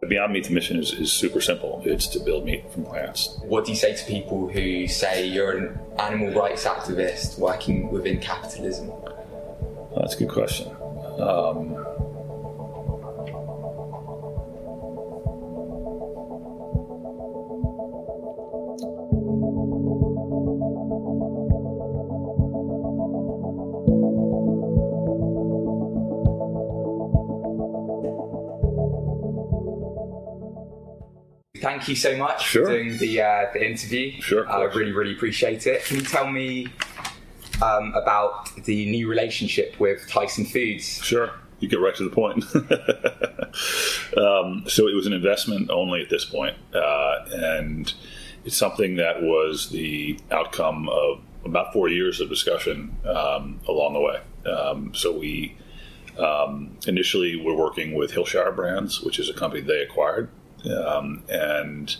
Beyond Meat, mission is, is super simple. It's to build meat from plants. What do you say to people who say you're an animal rights activist working within capitalism? That's a good question. Um, thank you so much sure. for doing the uh, the interview. Sure, I really really appreciate it. Can you tell me um, about the new relationship with Tyson Foods? Sure. You get right to the point. um, so it was an investment only at this point, uh, and it's something that was the outcome of about four years of discussion um, along the way. Um, so we um, initially were working with Hillshire Brands, which is a company they acquired um, and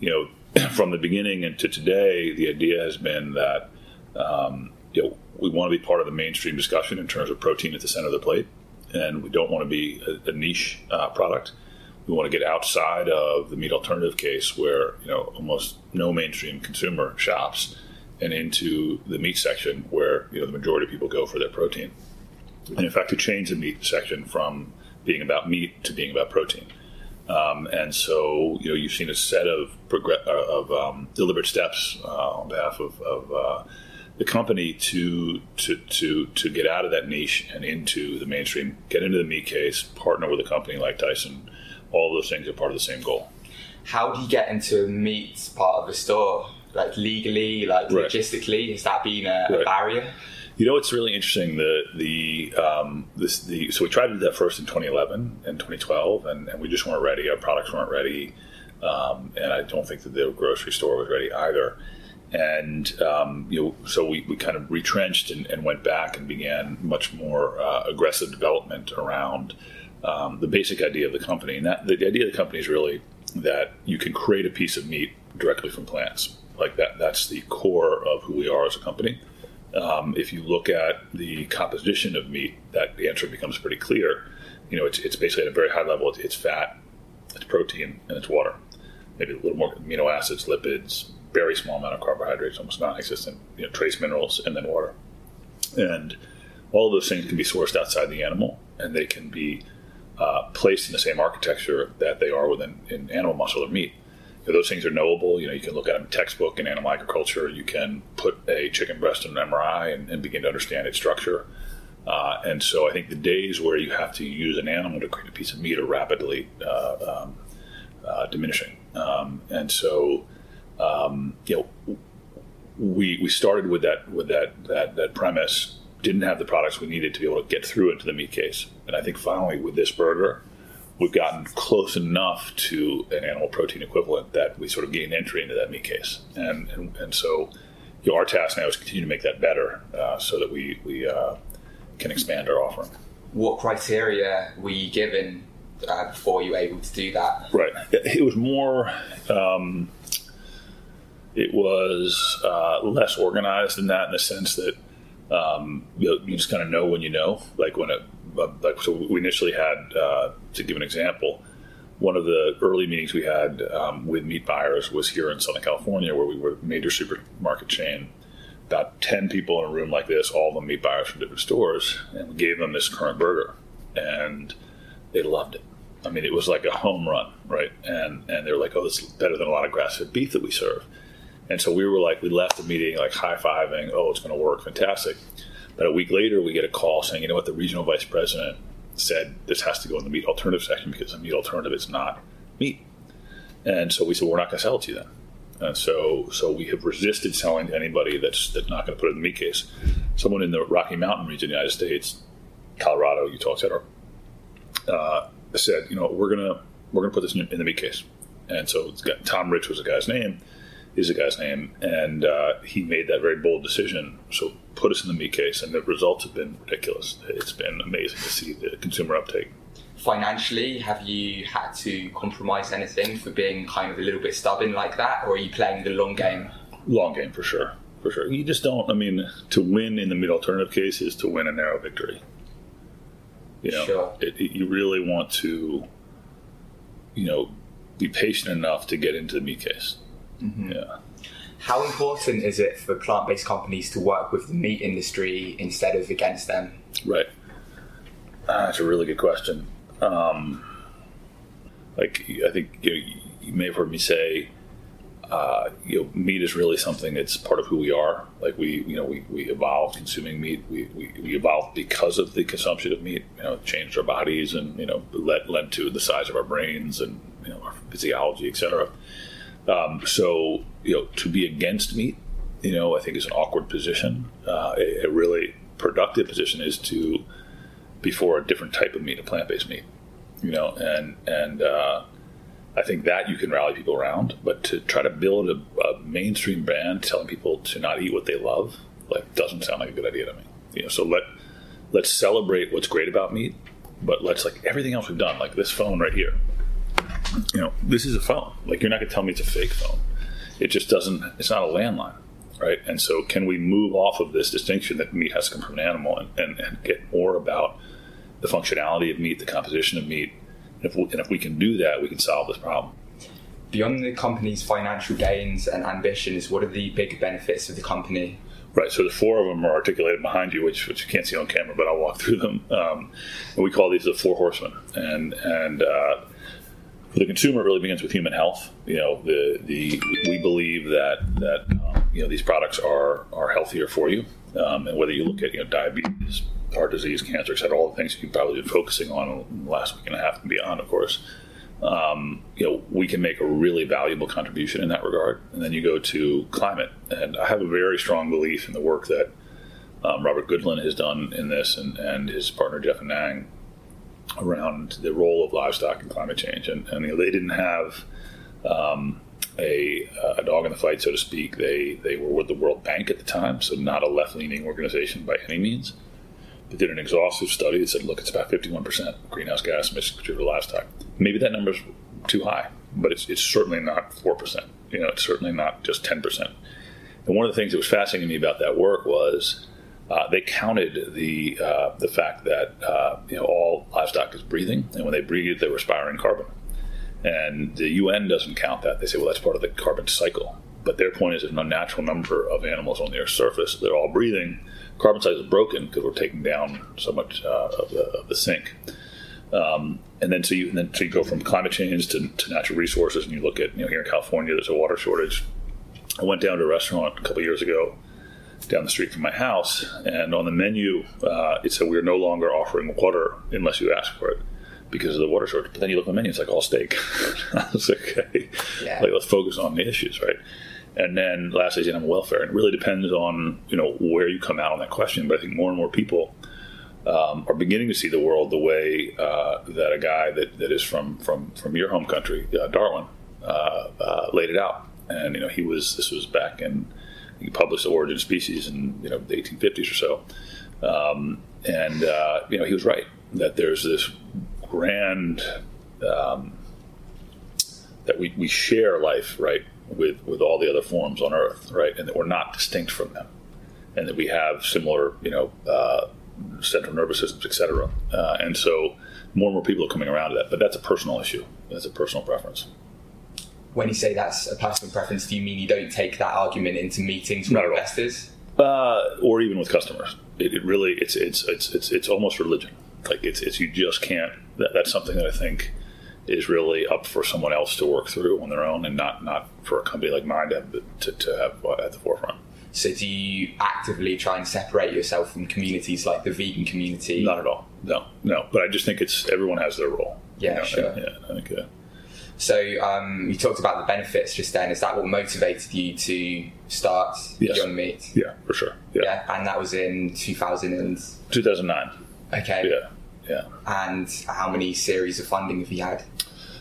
you know, from the beginning and to today, the idea has been that um, you know we want to be part of the mainstream discussion in terms of protein at the center of the plate, and we don't want to be a, a niche uh, product. We want to get outside of the meat alternative case, where you know almost no mainstream consumer shops, and into the meat section, where you know the majority of people go for their protein. And in fact, to change the meat section from being about meat to being about protein. Um, and so, you know, you've seen a set of uh, of um, deliberate steps uh, on behalf of, of uh, the company to, to to to get out of that niche and into the mainstream, get into the meat case, partner with a company like Tyson. All those things are part of the same goal. How do you get into a meat part of the store? Like legally, like right. logistically, has that been a, right. a barrier? You know, it's really interesting. The the um, this the so we tried to do that first in 2011 and 2012, and, and we just weren't ready. Our products weren't ready, um, and I don't think that the grocery store was ready either. And um, you know, so we, we kind of retrenched and, and went back and began much more uh, aggressive development around um, the basic idea of the company. And that the idea of the company is really that you can create a piece of meat directly from plants. Like that, that's the core of who we are as a company. Um, if you look at the composition of meat, that the answer becomes pretty clear. You know, it's, it's basically at a very high level. It's, it's fat, it's protein, and it's water. Maybe a little more amino acids, lipids, very small amount of carbohydrates, almost non-existent. You know, trace minerals, and then water. And all those things can be sourced outside the animal, and they can be uh, placed in the same architecture that they are within in animal muscle or meat those things are knowable. You know, you can look at them in textbook in animal agriculture. You can put a chicken breast in an MRI and, and begin to understand its structure. Uh, and so I think the days where you have to use an animal to create a piece of meat are rapidly uh, um, uh, diminishing. Um, and so, um, you know, we, we started with that with that, that that premise. Didn't have the products we needed to be able to get through into the meat case. And I think finally with this burger, we've gotten close enough to an animal protein equivalent that we sort of gain entry into that meat case. And, and, and so you know, our task now is to continue to make that better uh, so that we, we uh, can expand our offering. What criteria were you given uh, before you were able to do that? Right. It was more. Um, it was uh, less organized than that in the sense that um, you, know, you, just kind of know when you know, like when it like so we initially had uh, to give an example one of the early meetings we had um, with meat buyers was here in southern california where we were a major supermarket chain. About 10 people in a room like this all the meat buyers from different stores and we gave them this current burger and they loved it. I mean it was like a home run right? And and they were like oh this is better than a lot of grass-fed beef that we serve. And so we were like we left the meeting like high-fiving oh it's going to work fantastic but a week later, we get a call saying, you know what, the regional vice president said this has to go in the meat alternative section because the meat alternative is not meat. And so we said, we're not going to sell it to you then. And so, so we have resisted selling to anybody that's, that's not going to put it in the meat case. Someone in the Rocky Mountain region of the United States, Colorado, Utah, etc., uh, said, you know, we're gonna we're gonna put this in, in the meat case. And so got, Tom Rich was the guy's name, is the guy's name, and uh, he made that very bold decision. So put us in the meat case, and the results have been ridiculous. It's been amazing to see the consumer uptake. Financially, have you had to compromise anything for being kind of a little bit stubborn like that, or are you playing the long game? Long game for sure, for sure. You just don't. I mean, to win in the meat alternative case is to win a narrow victory. You know, sure. it, it, you really want to you know, be patient enough to get into the meat case. Mm-hmm. Yeah. How important is it for plant-based companies to work with the meat industry instead of against them? Right. Uh, that's a really good question. Um, like I think you, know, you may have heard me say, uh, you know, meat is really something that's part of who we are. Like we, you know, we, we evolved consuming meat. We, we, we evolved because of the consumption of meat. You know, changed our bodies and you know led led to the size of our brains and you know our physiology, etc. Um, so you know, to be against meat, you know, I think is an awkward position. Uh, a, a really productive position is to be for a different type of meat, a plant based meat. You know, and and uh, I think that you can rally people around, but to try to build a, a, mainstream brand telling people to not eat what they love, like doesn't sound like a good idea to me. You know, so let let's celebrate what's great about meat, but let's like everything else we've done, like this phone right here. You know, this is a phone. Like you're not gonna tell me it's a fake phone. It just doesn't. It's not a landline, right? And so, can we move off of this distinction that meat has to come from an animal and, and, and get more about the functionality of meat, the composition of meat? And if, we, and if we can do that, we can solve this problem. Beyond the company's financial gains and ambitions, what are the big benefits of the company? Right. So the four of them are articulated behind you, which which you can't see on camera, but I'll walk through them. Um, and we call these the four horsemen. And and uh, the consumer, really begins with human health. You know, the the we believe that that um, you know these products are are healthier for you, um, and whether you look at you know diabetes, heart disease, cancer, etc., all the things you've probably been focusing on in the last week and a half and beyond, of course. Um, you know, we can make a really valuable contribution in that regard. And then you go to climate, and I have a very strong belief in the work that um, Robert Goodland has done in this, and, and his partner Jeff Anhang around the role of livestock in climate change. And, and you know, they didn't have um, a, a, dog in the fight, so to speak. They they were with the World Bank at the time, so not a left leaning organization by any means. They did an exhaustive study that said, look, it's about 51% greenhouse gas emissions contributed to livestock. Maybe that number's too high, but it's, it's certainly not 4%. You know, it's certainly not just 10%. And one of the things that was fascinating to me about that work was uh, they counted the uh, the fact that uh, you know all livestock is breathing, and when they breathe, they're respiring carbon. And the UN doesn't count that. They say, well, that's part of the carbon cycle. But their point is, there's an unnatural number of animals on the Earth's surface. They're all breathing. Carbon cycle is broken because we're taking down so much uh, of, the, of, the, sink. Um, and then so you then so you go from climate change to, to, natural resources, and you look at you know here in California, there's a water shortage. I went down to a restaurant a couple years ago down the street from my house, and on the menu uh, it said we are no longer offering water unless you ask for it because of the water shortage. But then you look at the menu, it's like all steak. I was like, okay, yeah. like let's focus on the issues, right? And then lastly is animal welfare, and it really depends on you know where you come out on that question. But I think more and more people um, are beginning to see the world the way uh, that a guy that, that is from from from your home country, uh, Darwin, uh, uh laid it out. And you know he was this was back in he published the Origin of Species in you know the 1850s or so, um, and uh, you know he was right that there's this grand um, that we, we share life right with with all the other forms on Earth right, and that we're not distinct from them, and that we have similar you know uh, central nervous systems, etc. Uh, and so more and more people are coming around to that, but that's a personal issue. That's a personal preference when you say that's a personal preference, do you mean you don't take that argument into meetings with investors? Uh, or even with customers. It, it, really it's, it's it's it's it's almost religion. Like it's it's you just can't. That, that's something that I think is really up for someone else to work through on their own, and not not for a company like mine to have, to, to have at the forefront. So, do you actively try and separate yourself from communities like the vegan community? Not at all. No, no. But I just think it's everyone has their role. Yeah, you know? sure. And, yeah, I think. Uh, so um, you talked about the benefits just then. Is that what motivated you to start yes. Beyond Meat? Yeah, for sure. Yeah. yeah. and that was in 2000 and... 2009. Okay. Yeah, yeah. And how many series of funding have you had?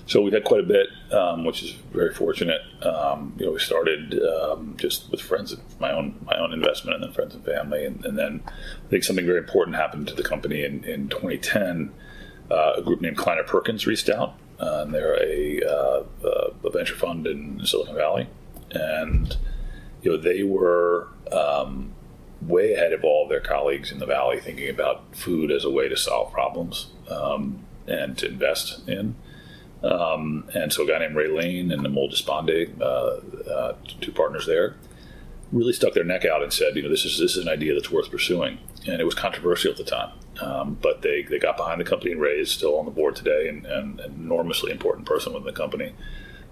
So we've had quite a bit, um, which is very fortunate. Um, you know, we started um, just with friends, my own my own investment, and then friends and family, and, and, then I think something very important happened to the company in, in 2010. Uh, a group named Kleiner Perkins reached out uh, they're a, uh, a, venture fund in Silicon Valley, and you know they were um, way ahead of all of their colleagues in the valley, thinking about food as a way to solve problems um, and to invest in. Um, and so a guy named Ray Lane and Amol Deshpande, uh, uh, two partners there, really stuck their neck out and said, you know, this is this is an idea that's worth pursuing. And it was controversial at the time, um, but they, they got behind the company. And Ray is still on the board today and, and an enormously important person within the company,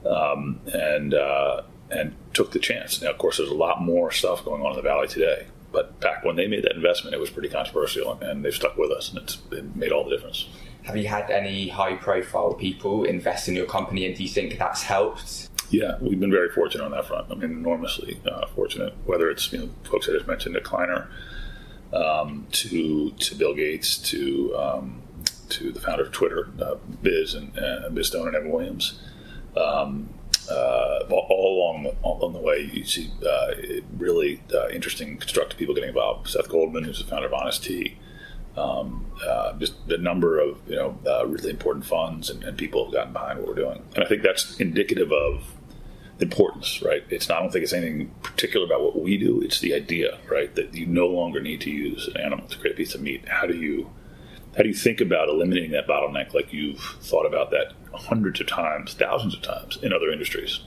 um, and uh, and took the chance. Now, of course, there's a lot more stuff going on in the valley today. But back when they made that investment, it was pretty controversial, and they've stuck with us, and it's it made all the difference. Have you had any high profile people invest in your company, and do you think that's helped? Yeah, we've been very fortunate on that front. I mean, enormously uh, fortunate. Whether it's you know folks I just mentioned, a Kleiner, um, to to Bill Gates, to um, to the founder of Twitter, uh, Biz and uh, Biz Stone and Evan Williams. Um, uh, all along the, the way, you see uh, really uh, interesting, constructive people getting involved. Seth Goldman, who's the founder of Honest Tea, um, uh, just the number of you know really important funds and, and, people have gotten behind what we're doing, and I think that's indicative of importance, right? It's not, I don't think it's anything particular about what we do. It's the idea, right, that you no longer need to use an animal to create a piece of meat. How do you how do you think about eliminating that bottleneck like you've thought about that hundreds of times, thousands of times in other industries?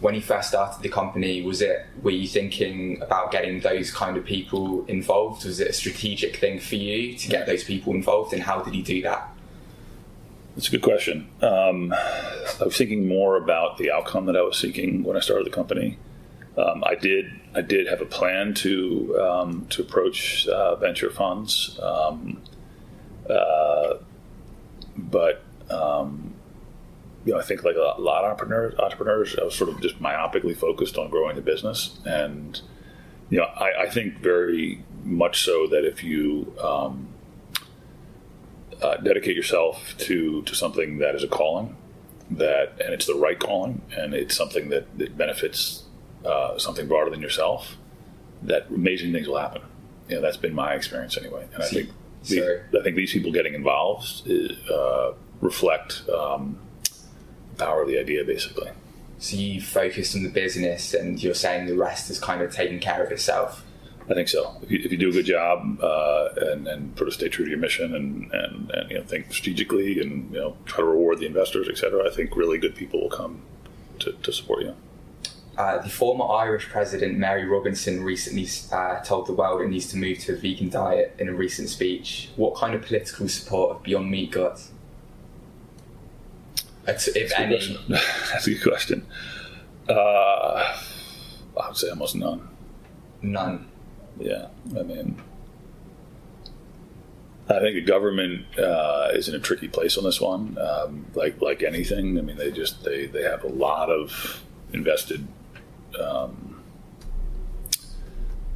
when you first started the company, was it were you thinking about getting those kind of people involved? Was it a strategic thing for you to get those people involved, and how did you do that? That's a good question. Um, I was thinking more about the outcome that I was seeking when I started the company. Um, I did I did have a plan to um, to approach uh, venture funds, um, uh, but um, you know, I think like a lot of entrepreneurs, entrepreneurs, I was sort of just myopically focused on growing the business, and you know, I, I think very much so that if you um, uh, dedicate yourself to to something that is a calling, that and it's the right calling, and it's something that, that benefits uh, something broader than yourself, that amazing things will happen. You know, that's been my experience anyway, and I think the, I think these people getting involved uh, reflect. Um, power of the idea, basically. So you focus on the business, and you're saying the rest is kind of taking care of itself. I think so. If you, if you do a good job uh, and, and sort of stay true to your mission and, and, and, you know think strategically and you know try to reward the investors, et cetera, I think really good people will come to, to support you. Uh, the former Irish president Mary Robinson recently uh, told the world it needs to move to a vegan diet in a recent speech. What kind of political support have Beyond Meat got? That's, if That's any. That's a good question. Uh, I would say almost none. None. Yeah, I mean, I think the government uh, is in a tricky place on this one. Um, like like anything, I mean, they just they they have a lot of invested, um,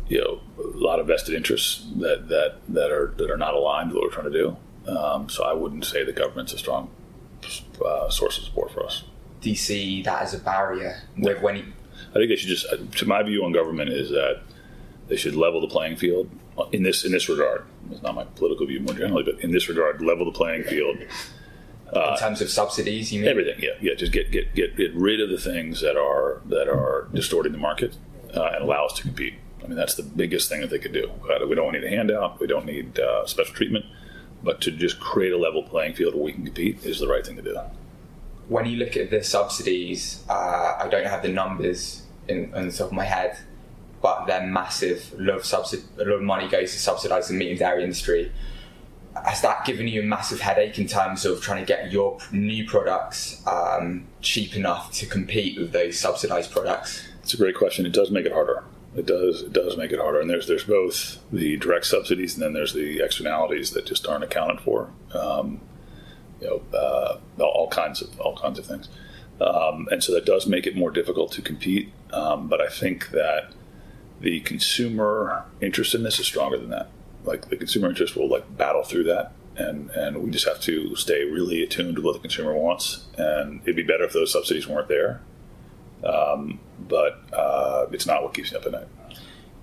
you know, a lot of vested interests that that that are that are not aligned with what we're trying to do. Um, so I wouldn't say the government's a strong uh, source of support for us. Do you see that as a barrier with when? You- I think they should just. To my view on government is that they should level the playing field in this in this regard. It's not my political view more generally, but in this regard, level the playing field. Uh, in terms of subsidies, you mean everything? Yeah, yeah. Just get get get get rid of the things that are that are distorting the market uh, and allow us to compete. I mean, that's the biggest thing that they could do. Uh, we don't need a handout. We don't need uh, special treatment but to just create a level playing field where we can compete is the right thing to do. When you look at the subsidies, uh, I don't have the numbers in, on the top of my head, but they're massive. Lot of, a lot of money goes to subsidise the meat and dairy industry. Has that given you a massive headache in terms of trying to get your new products um, cheap enough to compete with those subsidised products? It's a great question. It does make it harder it does it does make it harder. And there's there's both the direct subsidies and then there's the externalities that just aren't accounted for. Um, you know, uh, all kinds of all kinds of things. Um, and so that does make it more difficult to compete. Um, but I think that the consumer interest in this is stronger than that. Like the consumer interest will like battle through that, and and we just have to stay really attuned to what the consumer wants. And it'd be better if those subsidies weren't there. Um, but uh, it's not what keeps me up at night.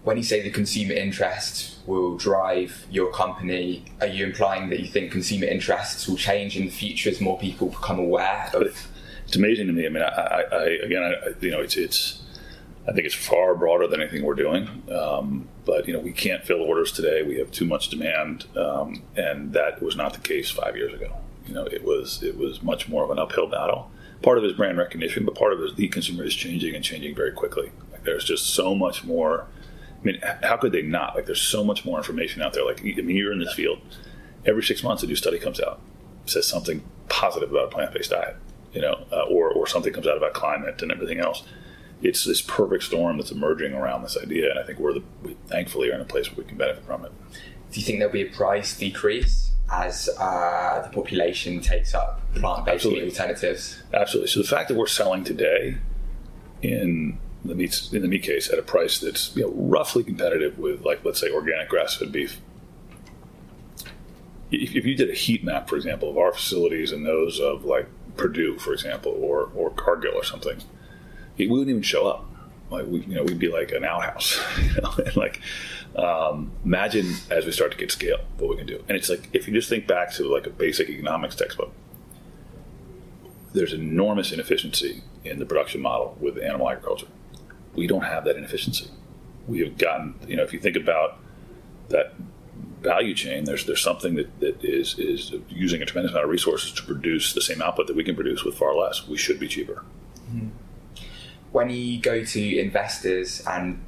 When you say the consumer interest will drive your company, are you implying that you think consumer interests will change in the future as more people become aware of? It's amazing to me. I mean, I, I again, I, you know, it's it's. I think it's far broader than anything we're doing. Um, but you know, we can't fill orders today. We have too much demand, um, and that was not the case five years ago. You know, it was it was much more of an uphill battle. Part of it is brand recognition, but part of it is the consumer is changing and changing very quickly. Like, there's just so much more. I mean, how could they not? Like, there's so much more information out there. Like, I mean, you're in this field. Every six months, a new study comes out, says something positive about a plant-based diet, you know, uh, or or something comes out about climate and everything else. It's this perfect storm that's emerging around this idea, and I think we're the we thankfully are in a place where we can benefit from it. Do you think there'll be a price decrease as uh, the population takes up plant-based meat alternatives? Absolutely. So the fact that we're selling today in the meat in the meat case at a price that's you know, roughly competitive with like let's say organic grass-fed beef. If, if you did a heat map, for example, of our facilities and those of like Perdue, for example, or or Cargill or something, we wouldn't even show up. Like we, you know, we'd be like an outhouse. You know, and like um, imagine as we start to get scale, what we can do. And it's like if you just think back to like a basic economics textbook, there's enormous inefficiency in the production model with animal agriculture. We don't have that inefficiency. We have gotten, you know, if you think about that value chain, there's there's something that, that is is using a tremendous amount of resources to produce the same output that we can produce with far less. We should be cheaper. Mm-hmm. When you go to investors and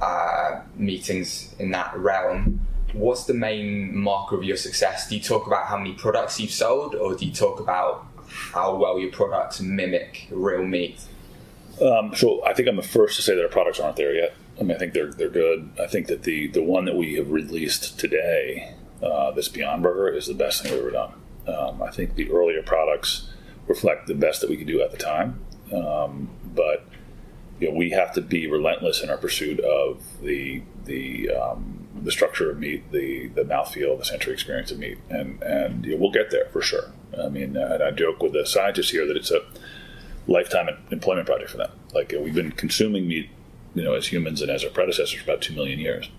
uh, meetings in that realm, what's the main marker of your success? Do you talk about how many products you've sold, or do you talk about how well your products mimic real meat? Um, so I think I'm the first to say that our products aren't there yet. I mean, I think they're they're good. I think that the the one that we have released today, uh, this Beyond Burger, is the best thing we've ever done. Um, I think the earlier products reflect the best that we could do at the time, um, but you know, we have to be relentless in our pursuit of the the um, the structure of meat, the the mouthfeel, the sensory experience of meat, and and you know, we'll get there for sure. I mean, and I joke with the scientists here that it's a lifetime employment project for them. Like we've been consuming meat, you know, as humans and as our predecessors for about two million years.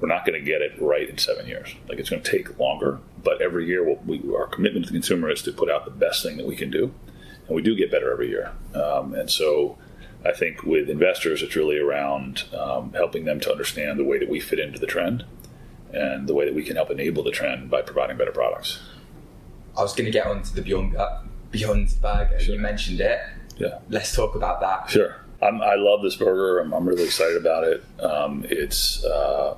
We're not going to get it right in seven years. Like it's going to take longer, but every year we'll, we, our commitment to the consumer is to put out the best thing that we can do, and we do get better every year. Um, and so I think with investors, it's really around um, helping them to understand the way that we fit into the trend and the way that we can help enable the trend by providing better products. I was going to get onto the Beyond uh, Beyond Burger. Sure. You mentioned it. Yeah. Let's talk about that. Sure. I'm, i love this burger. I'm, I'm, really excited about it. Um, it's uh,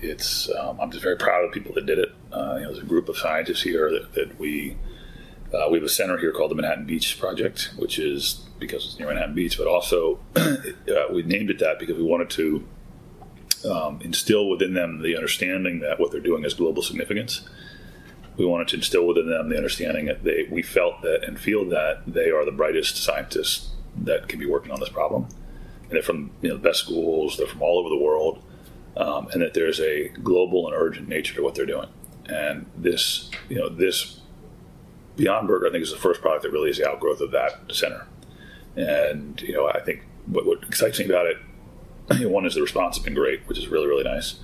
it's um, I'm just very proud of the people that did it. Uh, you know, there's a group of scientists here that, that we uh, we have a center here called the Manhattan Beach Project, which is because it's near Manhattan Beach, but also uh, we named it that because we wanted to um, instill within them the understanding that what they're doing has global significance. We wanted to instill within them the understanding that they we felt that and feel that they are the brightest scientists that can be working on this problem, and they're from you know the best schools. They're from all over the world, um, and that there's a global and urgent nature to what they're doing. And this you know this Beyond Burger, I think, is the first product that really is the outgrowth of that center. And you know, I think what, what excites me about it, you know, one is the response has been great, which is really really nice.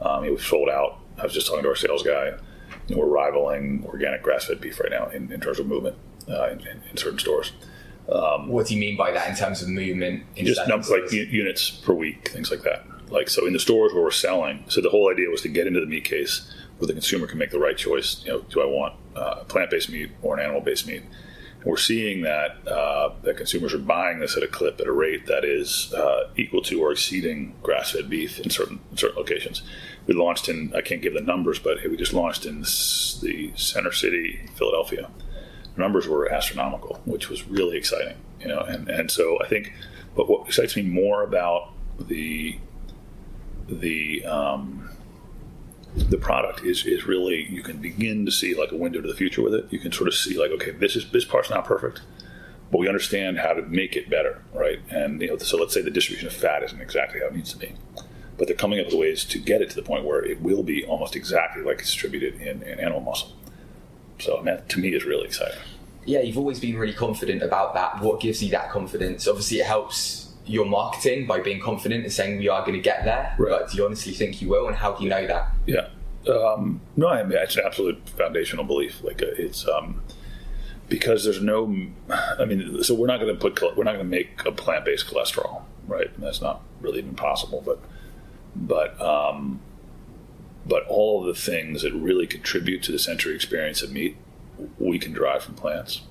Um, we've sold out. I was just talking to our sales guy. You know, we're rivaling organic grass-fed beef right now in, in terms of movement uh, in, in, certain stores. Um, what do you mean by that in terms of movement? just numbers, like units per week, things like that. Like so, in the stores where we're selling. So the whole idea was to get into the meat case where the consumer can make the right choice. You know, do I want uh, plant-based meat or an animal-based meat? We're seeing that uh, that consumers are buying this at a clip at a rate that is uh, equal to or exceeding grass-fed beef in certain in certain locations. We launched in I can't give the numbers, but we just launched in the center city, Philadelphia. The numbers were astronomical, which was really exciting. You know, and, and so I think, but what excites me more about the the um, the product is is really you can begin to see like a window to the future with it. You can sort of see like okay, this is this part's not perfect, but we understand how to make it better, right? And you know, so let's say the distribution of fat isn't exactly how it needs to be, but they're coming up with ways to get it to the point where it will be almost exactly like it's distributed in, in animal muscle. So that to me is really exciting. Yeah, you've always been really confident about that. What gives you that confidence? Obviously, it helps your marketing by being confident and saying we are going to get there. Right. But do you honestly think you will? And how do you know that? Yeah. Um, no, I mean, it's an absolute foundational belief. Like uh, it's um, because there's no. I mean, so we're not going to put we're not going to make a plant based cholesterol, right? that's not really even possible. But but um, but all of the things that really contribute to the sensory experience of meat we can drive from plants.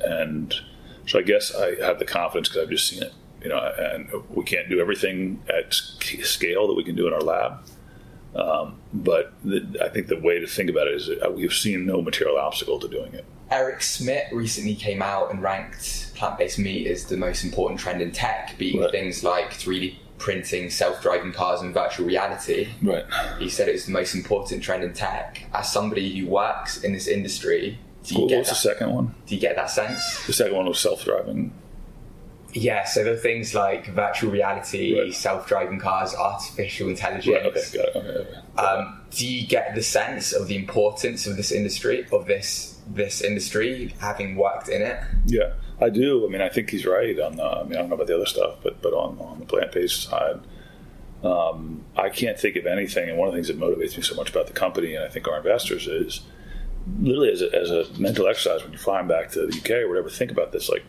And so I guess I have the confidence because I've just seen it. You know, and we can't do everything at scale that we can do in our lab. Um, but the, I think the way to think about it is we've seen no material obstacle to doing it. Eric Schmidt recently came out and ranked plant-based meat as the most important trend in tech, beating right. things like 3D printing, self-driving cars, and virtual reality. Right. He said it's the most important trend in tech. As somebody who works in this industry, do you what get was that, the second one? Do you get that sense? The second one was self-driving. Yeah, so there are things like virtual reality, right. self-driving cars, artificial intelligence. Right, okay, got it. Okay, okay. Um, do you get the sense of the importance of this industry, of this this industry, having worked in it? Yeah, I do. I mean, I think he's right on the. I mean, I don't know about the other stuff, but but on on the plant-based side, um, I can't think of anything. And one of the things that motivates me so much about the company, and I think our investors, is literally as a, as a mental exercise when you're flying back to the UK or whatever. Think about this: like,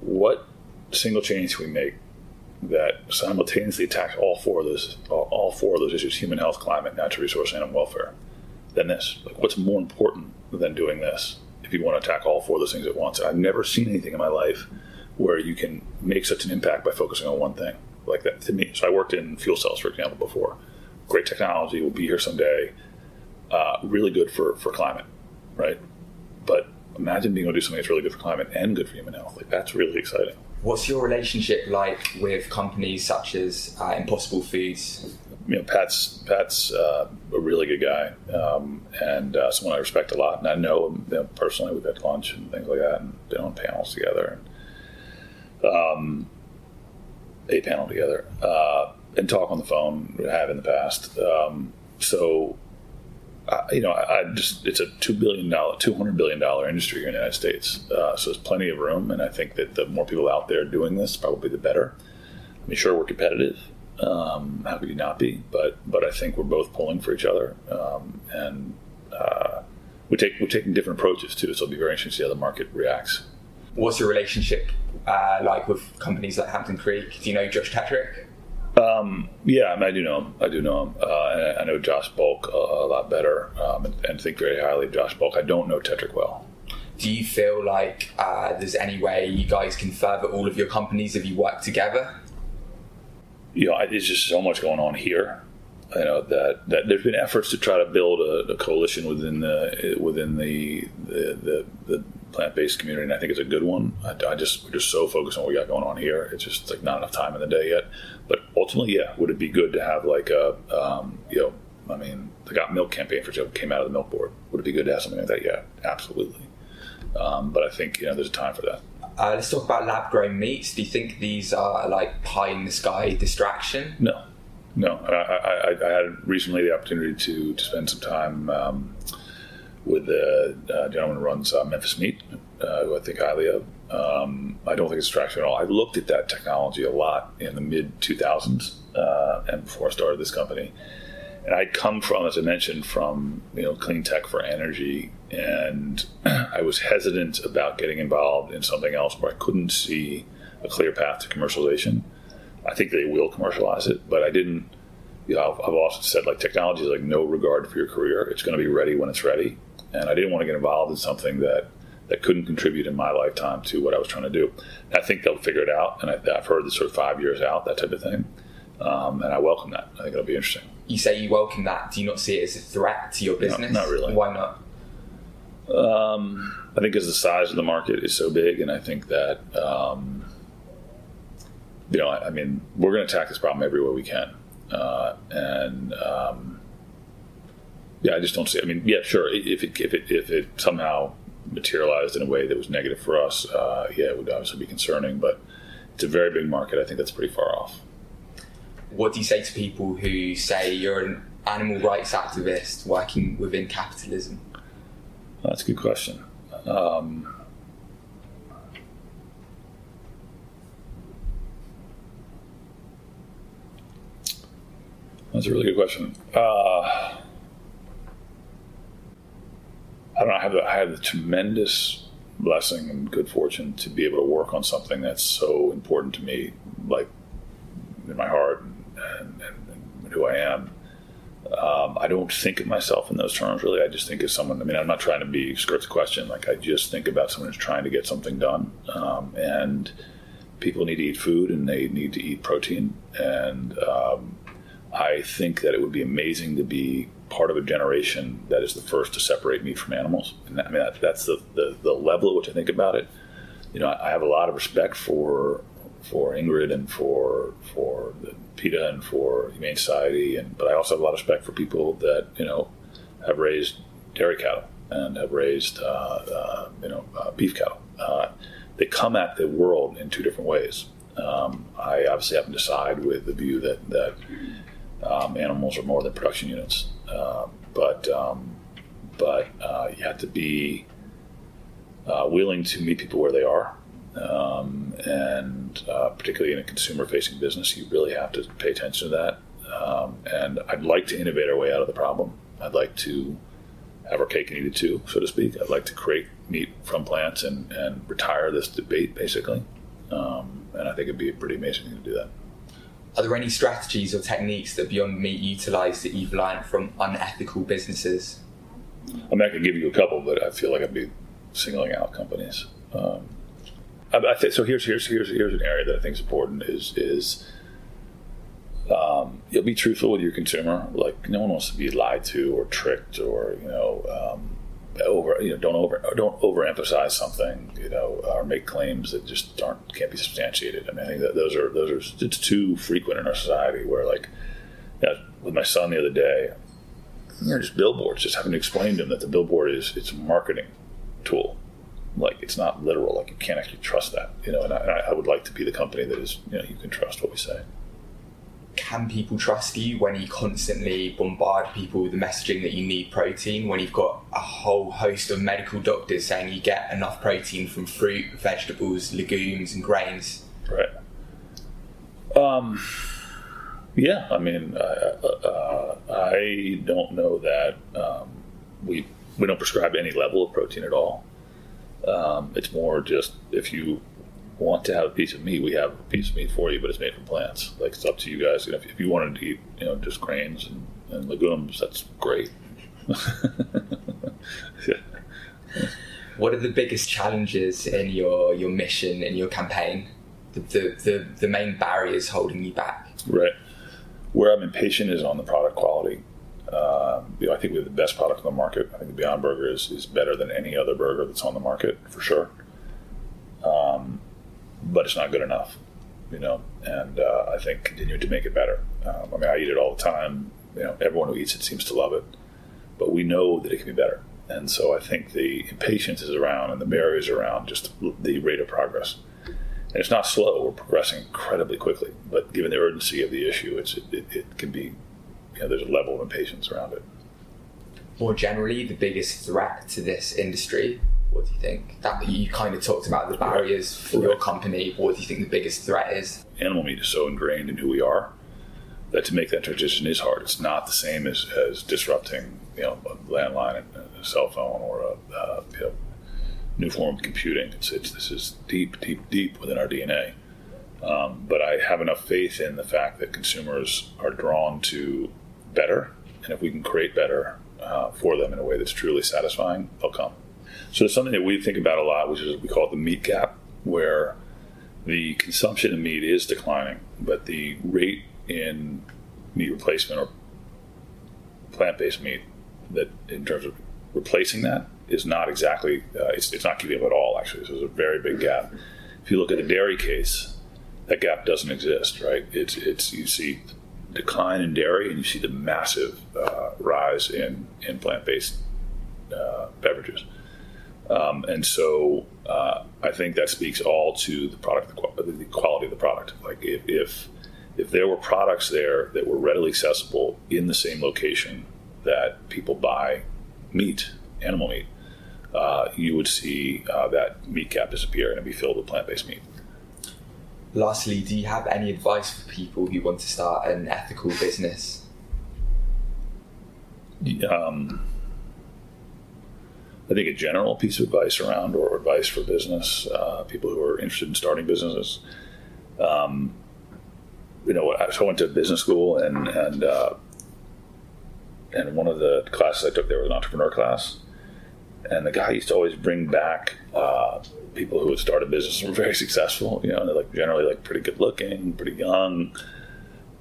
what single change we make that simultaneously attacks all four of those all, four of those issues: human health, climate, natural resource, animal welfare. Than this, like, what's more important than doing this? If you want to attack all four of those things at once, I've never seen anything in my life where you can make such an impact by focusing on one thing like that to me. So I worked in fuel cells, for example, before. Great technology will be here someday. Uh, really good for, for climate, right? But imagine being able to do something that's really good for climate and good for human health. Like that's really exciting. What's your relationship like with companies such as uh, Impossible Foods? You know, Pat's Pat's uh, a really good guy um, and uh, someone I respect a lot, and I know him you know, personally. We've had lunch and things like that, and been on panels together, and um, a panel together, uh, and talk on the phone. We have in the past. Um, so you know, I, I, just it's a two billion dollar, two hundred billion dollar industry here in the United States. Uh, so there's plenty of room, and I think that the more people out there doing this, probably the better. I mean, sure, we're competitive. Um, how could you not be? But but I think we're both pulling for each other, um, and uh, we take we're taking different approaches too. So it'll be very interesting to see how the market reacts. What's your relationship uh, like with companies like Hampton Creek? Do you know Josh Tetrick? Um, yeah, I, mean, I, do know him. I do know him. Uh, I know Josh Balk a, a lot better um, and, and, think very highly of Josh Balk. I don't know Tetrick well. Do you feel like uh, there's any way you guys can further all of your companies if you work together? You know, there's just so much going on here. You know that, that there's been efforts to try to build a, a coalition within the within the the, the, the plant-based community, and I think it's a good one. I, I, just we're just so focused on what we got going on here. It's just like not enough time in the day yet. But ultimately, yeah, would it be good to have like a um, you know, I mean, the Got Milk campaign for example came out of the Milk Board. Would it be good to have something like that? Yeah, absolutely. Um, but I think you know there's a time for that. Uh, let's talk about lab-grown meats. Do you think these are like pie in the sky distraction? No, no. I, I, I had recently the opportunity to to spend some time. Um, with the uh, gentleman who runs uh, Memphis Meat, uh, who I think highly of. Um, I don't think it's distraction at all. I looked at that technology a lot in the mid 2000s uh, and before I started this company. And I'd come from, as I mentioned, from you know clean tech for energy, and I was hesitant about getting involved in something else where I couldn't see a clear path to commercialization. I think they will commercialize it, but I didn't. You know, I've, I've also said like technology is like no regard for your career. It's going to be ready when it's ready, and I didn't want to get involved in something that that couldn't contribute in my lifetime to what I was trying to do. I think they'll figure it out, and I, have heard the sort of five years out, that type of thing, um, and I welcome that. I think it'll be interesting. You say you welcome that. Do you not see it as a threat to your business? No, not really. Why not? Um, I think because the size of the market is so big, and I think that um, you know, I, I mean, we're going to attack this problem every way we can, uh, and um, yeah, I just don't see. I mean, yeah, sure. If it if it if it somehow materialized in a way that was negative for us, uh, yeah, it would obviously be concerning. But it's a very big market. I think that's pretty far off. What do you say to people who say you're an animal rights activist working within capitalism? That's a good question. Um, that's a really good question. Uh, I don't know. I have, the, I have the tremendous blessing and good fortune to be able to work on something that's so important to me, like in my heart and, and, and who I am. Um, I don't think of myself in those terms really. I just think of someone. I mean, I'm not trying to be the question. Like I just think about someone who's trying to get something done, um, and people need to eat food and they need to eat protein. And um, I think that it would be amazing to be part of a generation that is the first to separate meat from animals. And that, I mean, that, that's the, the, the level at which I think about it. You know, I, I have a lot of respect for for Ingrid and for for the PETA and for Humane Society, and but I also have a lot of respect for people that you know have raised dairy cattle and have raised uh, uh, you know uh, beef cattle. Uh, they come at the world in two different ways. Um, I obviously happen to side with the view that that um, animals are more than production units, uh, but um, but uh, you have to be willing to meet people where they are um, and uh, particularly in a consumer facing business, you really have to pay attention to that. Um, and I'd like to innovate our way out of the problem. I'd like to have our cake and eat it too, so to speak. I'd like to create meat from plants and, and retire this debate, basically. Um, and I think it'd be a pretty amazing thing to do that. Are there any strategies or techniques that Beyond Meat utilize that you've learned from unethical businesses? I mean, I could give you a couple, but I feel like I'd be singling out companies. Um, I think so. Here's here's here's here's an area that I think is important. Is is um, you'll be truthful with your consumer. Like no one wants to be lied to or tricked or you know um, over you know don't over don't overemphasize something you know or make claims that just aren't can't be substantiated. I mean I think that those are those are it's too frequent in our society where like you know, with my son the other day, know, just billboards, just having to explain to him that the billboard is it's a marketing tool like it's not literal. Like you can't actually trust that, you know. And I, I, would like to be the company that is, you know, you can trust what we say. Can people trust you when you constantly bombard people with the messaging that you need protein? When you've got a whole host of medical doctors saying you get enough protein from fruit, vegetables, legumes, and grains. Right. Um. Yeah, I mean, uh, uh, I don't know that um, we we don't prescribe any level of protein at all. Um, it's more just if you want to have a piece of meat, we have a piece of meat for you, but it's made from plants. Like it's up to you guys. You know, if, if, you wanted to eat, you know, just grains and, and legumes, that's great. yeah. What are the biggest challenges in your your mission and your campaign? The, the, the, the main barriers holding you back. Right. Where I'm impatient is on the product quality. Um, you know, I think we have the best product on the market. I think the Beyond Burger is, is better than any other burger that's on the market for sure. Um, but it's not good enough, you know. And uh, I think continuing to make it better. Um, I mean, I eat it all the time. You know, everyone who eats it seems to love it, but we know that it can be better. And so I think the impatience is around and the barriers around just the rate of progress. And it's not slow; we're progressing incredibly quickly. But given the urgency of the issue, it's it, it, it can be you know, there's a level of impatience around it. More generally, the biggest threat to this industry, what do you think? That you kind of talked about the barriers for your company. What do you think the biggest threat is? Animal meat is so ingrained in who we are that to make that transition is hard. It's not the same as, as disrupting, you know, a landline, and a cell phone, or a uh, you know, new form of computing. It's, it's this is deep, deep, deep within our DNA. Um, but I have enough faith in the fact that consumers are drawn to better, and if we can create better uh, for them in a way that's truly satisfying, they'll come. So it's something that we think about a lot, which is we call it the meat gap, where the consumption of meat is declining, but the rate in meat replacement or plant-based meat that in terms of replacing that is not exactly uh, it's, it's not keeping up at all actually. So there's a very big gap. If you look at the dairy case that gap doesn't exist right? It's it's you see decline in dairy, and you see the massive uh, rise in, in plant based uh, beverages. Um, and so uh, I think that speaks all to the product, the quality of the product. Like if, if, if there were products there that were readily accessible in the same location that people buy meat, animal meat, uh, you would see uh, that meat gap disappear and it'd be filled with plant based meat lastly, do you have any advice for people who want to start an ethical business? Um, I think a general piece of advice around, or advice for business, uh, people who are interested in starting businesses. Um, you know, I went to business school, and and uh, and one of the classes I took there was an entrepreneur class, and the guy used to always bring back uh, people who had started business and were very successful. You know, they're like generally like pretty good looking, pretty young,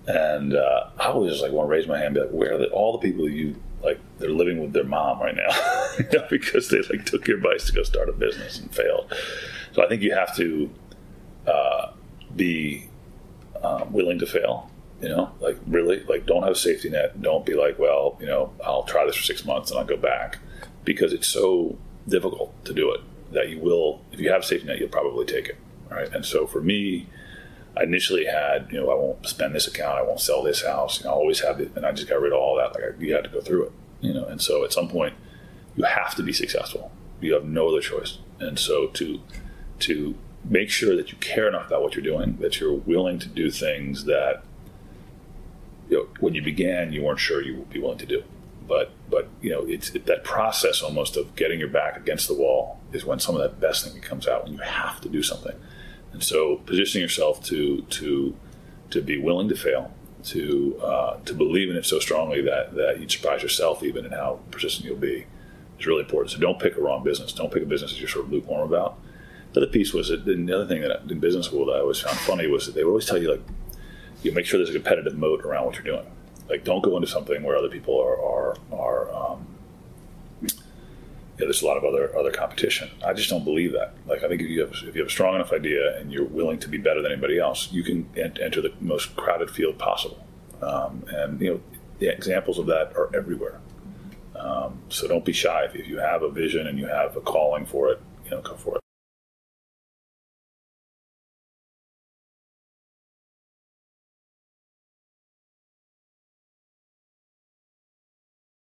and uh, I always just like want to raise my hand, and be like, where are the, all the people you like? They're living with their mom right now, because they like took your advice to go start a business and failed. So I think you have to uh, be um, willing to fail. You know, like really, like don't have a safety net. Don't be like, well, you know, I'll try this for six months and I'll go back, because it's so difficult to do it that you will, if you have a safety net, you'll probably take it. Right. And so for me, I initially had, you know, I won't spend this account, I won't sell this house, you know, I always have it, and I just got rid of all that. Like I, you had to go through it, you know. And so at some point, you have to be successful. You have no other choice. And so to to make sure that you care enough about what you're doing, that you're willing to do things that you know, when you began you weren't sure you would be willing to do. But but you know, it's it, that process almost of getting your back against the wall is when some of that best thing comes out. When you have to do something, and so positioning yourself to to to be willing to fail, to uh, to believe in it so strongly that that you surprise yourself even in how persistent you'll be is really important. So don't pick a wrong business. Don't pick a business that you're sort of lukewarm about. The other piece was that the other thing that in business school that I always found funny was that they would always tell you like you make sure there's a competitive moat around what you're doing. Like don't go into something where other people are are are um, yeah, there's a lot of other other competition. I just don't believe that. Like I think if you have if you have a strong enough idea and you're willing to be better than anybody else, you can enter the most crowded field possible. Um, and you know the examples of that are everywhere. Um, so don't be shy if you have a vision and you have a calling for it. You know, go for it.